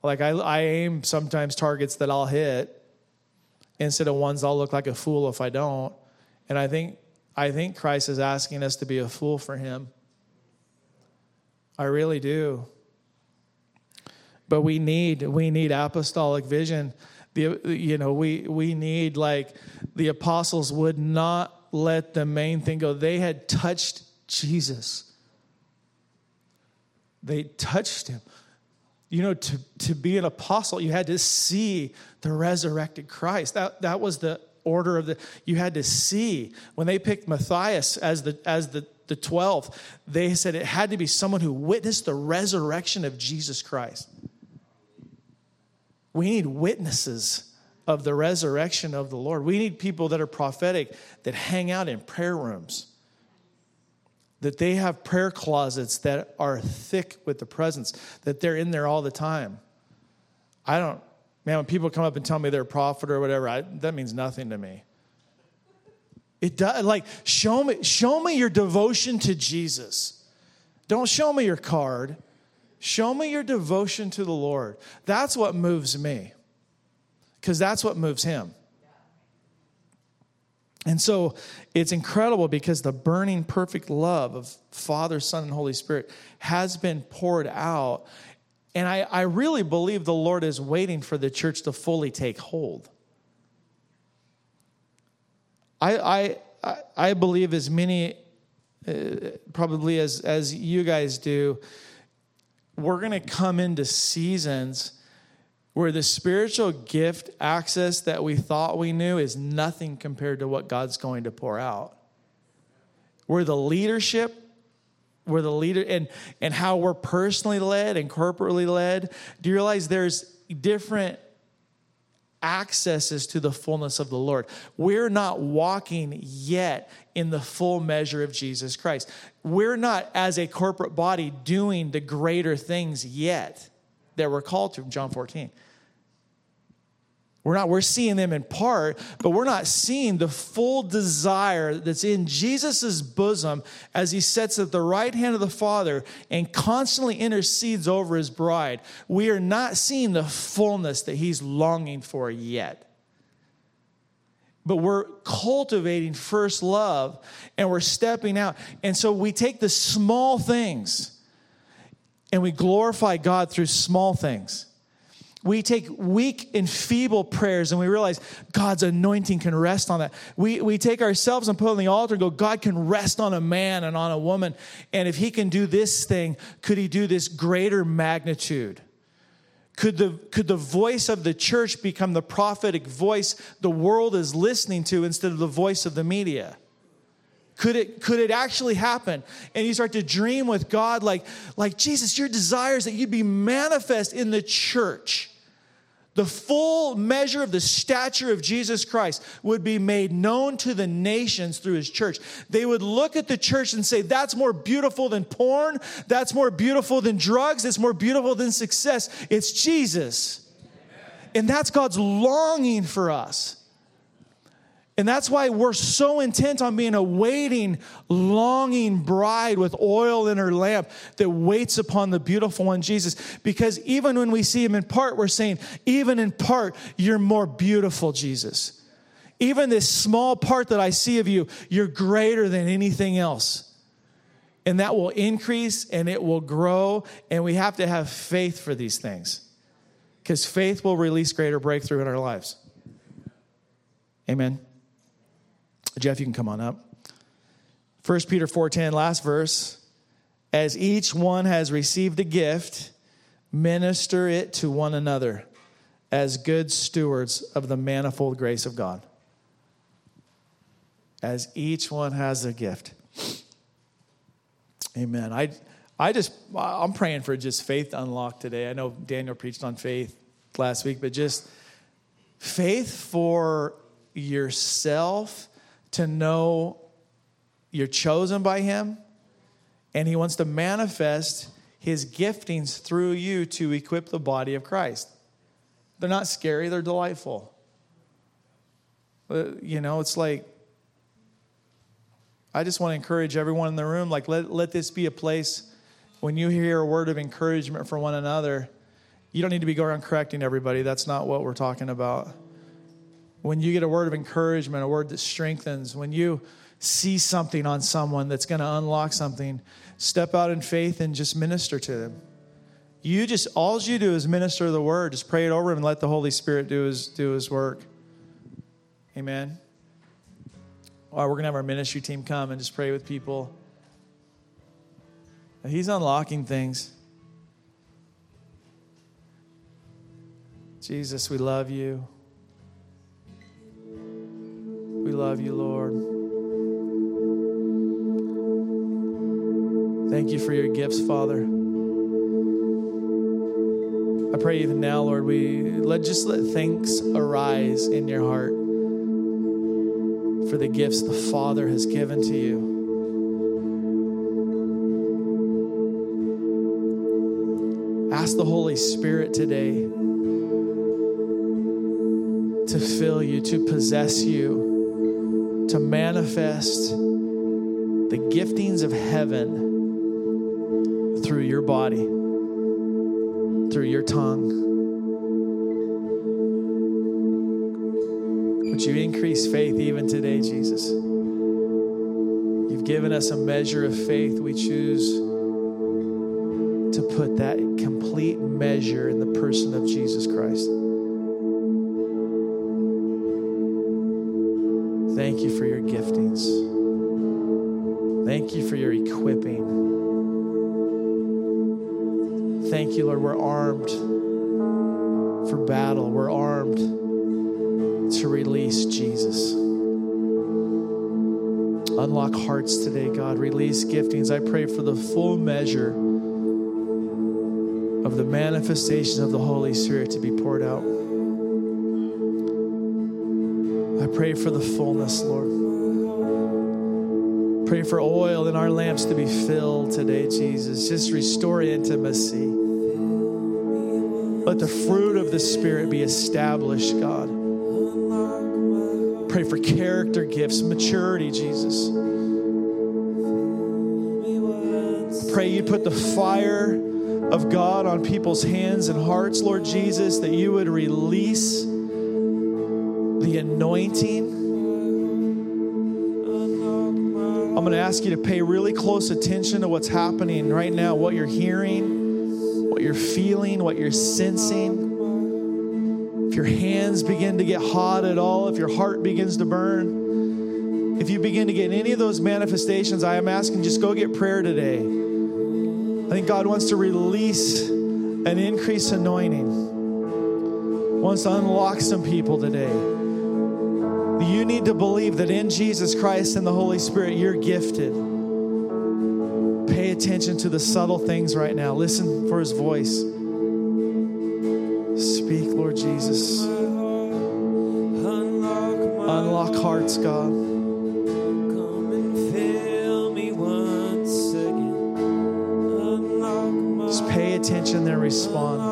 Like I, I aim sometimes targets that I'll hit instead of ones I'll look like a fool if I don't. And I think I think Christ is asking us to be a fool for him. I really do. But we need we need apostolic vision. The you know, we we need like the apostles would not let the main thing go. They had touched Jesus. they touched him. You know, to, to be an apostle, you had to see the resurrected Christ. That, that was the order of the, you had to see. When they picked Matthias as the, as the, the 12th, they said it had to be someone who witnessed the resurrection of Jesus Christ. We need witnesses of the resurrection of the Lord. We need people that are prophetic that hang out in prayer rooms, that they have prayer closets that are thick with the presence, that they're in there all the time. I don't, man, when people come up and tell me they're a prophet or whatever, I, that means nothing to me. It does, like, show me, show me your devotion to Jesus. Don't show me your card. Show me your devotion to the Lord. That's what moves me, because that's what moves him. And so it's incredible because the burning, perfect love of Father, Son, and Holy Spirit has been poured out. And I, I really believe the Lord is waiting for the church to fully take hold. I, I, I believe as many, uh, probably as, as you guys do, we're going to come into seasons where the spiritual gift access that we thought we knew is nothing compared to what God's going to pour out. Where the leadership, where the leader, and, and how we're personally led and corporately led, do you realize there's different accesses to the fullness of the Lord. We're not walking yet in the full measure of Jesus Christ. We're not, as a corporate body, doing the greater things yet that we're called to, John 14. We're not, we're seeing them in part, but we're not seeing the full desire that's in Jesus' bosom as he sits at the right hand of the Father and constantly intercedes over his bride. We are not seeing the fullness that he's longing for yet. But we're cultivating first love and we're stepping out. And so we take the small things and we glorify God through small things we take weak and feeble prayers and we realize God's anointing can rest on that. We, we take ourselves and put on the altar and go, God can rest on a man and on a woman. And if he can do this thing, could he do this greater magnitude? Could the, could the voice of the church become the prophetic voice the world is listening to instead of the voice of the media? Could it, could it actually happen? And you start to dream with God like, like, Jesus, your desires that you'd be manifest in the church. The full measure of the stature of Jesus Christ would be made known to the nations through his church. They would look at the church and say, That's more beautiful than porn. That's more beautiful than drugs. It's more beautiful than success. It's Jesus. And that's God's longing for us. And that's why we're so intent on being a waiting, longing bride with oil in her lamp that waits upon the beautiful one, Jesus. Because even when we see him in part, we're saying, even in part, you're more beautiful, Jesus. Even this small part that I see of you, you're greater than anything else. And that will increase and it will grow. And we have to have faith for these things because faith will release greater breakthrough in our lives. Amen. Jeff, you can come on up. 1 Peter 4:10, last verse. As each one has received a gift, minister it to one another as good stewards of the manifold grace of God. As each one has a gift. Amen. I I just I'm praying for just faith unlocked today. I know Daniel preached on faith last week, but just faith for yourself to know you're chosen by Him, and He wants to manifest His giftings through you to equip the body of Christ. They're not scary, they're delightful. Uh, you know, it's like, I just want to encourage everyone in the room, like, let, let this be a place when you hear a word of encouragement for one another. You don't need to be going around correcting everybody. That's not what we're talking about when you get a word of encouragement, a word that strengthens, when you see something on someone that's going to unlock something, step out in faith and just minister to them. You just all you do is minister the word, just pray it over him and let the Holy Spirit do his do his work. Amen. All right, we're gonna have our ministry team come and just pray with people. He's unlocking things. Jesus, we love you. We love you, Lord. Thank you for your gifts, Father. I pray even now, Lord, we let just let thanks arise in your heart for the gifts the Father has given to you. Ask the Holy Spirit today to fill you, to possess you, to manifest the giftings of heaven through your body, through your tongue. Would you increase faith even today, Jesus? You've given us a measure of faith. We choose to put that complete measure in the person of Jesus Christ. Thank you for your giftings. Thank you for your equipping. Thank you, Lord. We're armed for battle, we're armed to release Jesus. Unlock hearts today, God. Release giftings. I pray for the full measure of the manifestation of the Holy Spirit to be poured out. I pray for the fullness, Lord. Pray for oil in our lamps to be filled today, Jesus. Just restore intimacy. Let the fruit of the Spirit be established, God. Pray for character gifts, maturity, Jesus. Pray you put the fire of God on people's hands and hearts, Lord Jesus, that you would release anointing. I'm going to ask you to pay really close attention to what's happening right now, what you're hearing, what you're feeling, what you're sensing. If your hands begin to get hot at all, if your heart begins to burn, if you begin to get any of those manifestations, I am asking just go get prayer today. I think God wants to release an increased anointing, wants to unlock some people today. You need to believe that in Jesus Christ and the Holy Spirit, you're gifted. Pay attention to the subtle things right now. Listen for his voice. Speak, Lord Jesus. Unlock hearts, God. Just pay attention and respond. Thank you, Lord.